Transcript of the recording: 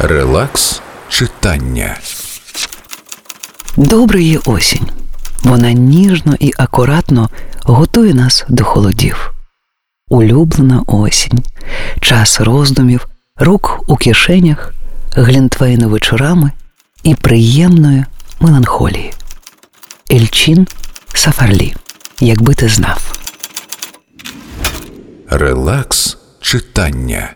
Релакс читання. Доброї осінь. Вона ніжно і акуратно готує нас до холодів. Улюблена осінь, час роздумів, рук у кишенях, глінтвейну вечорами і приємної меланхолії. Ельчин Сафарлі. Якби ти знав. Релакс читання.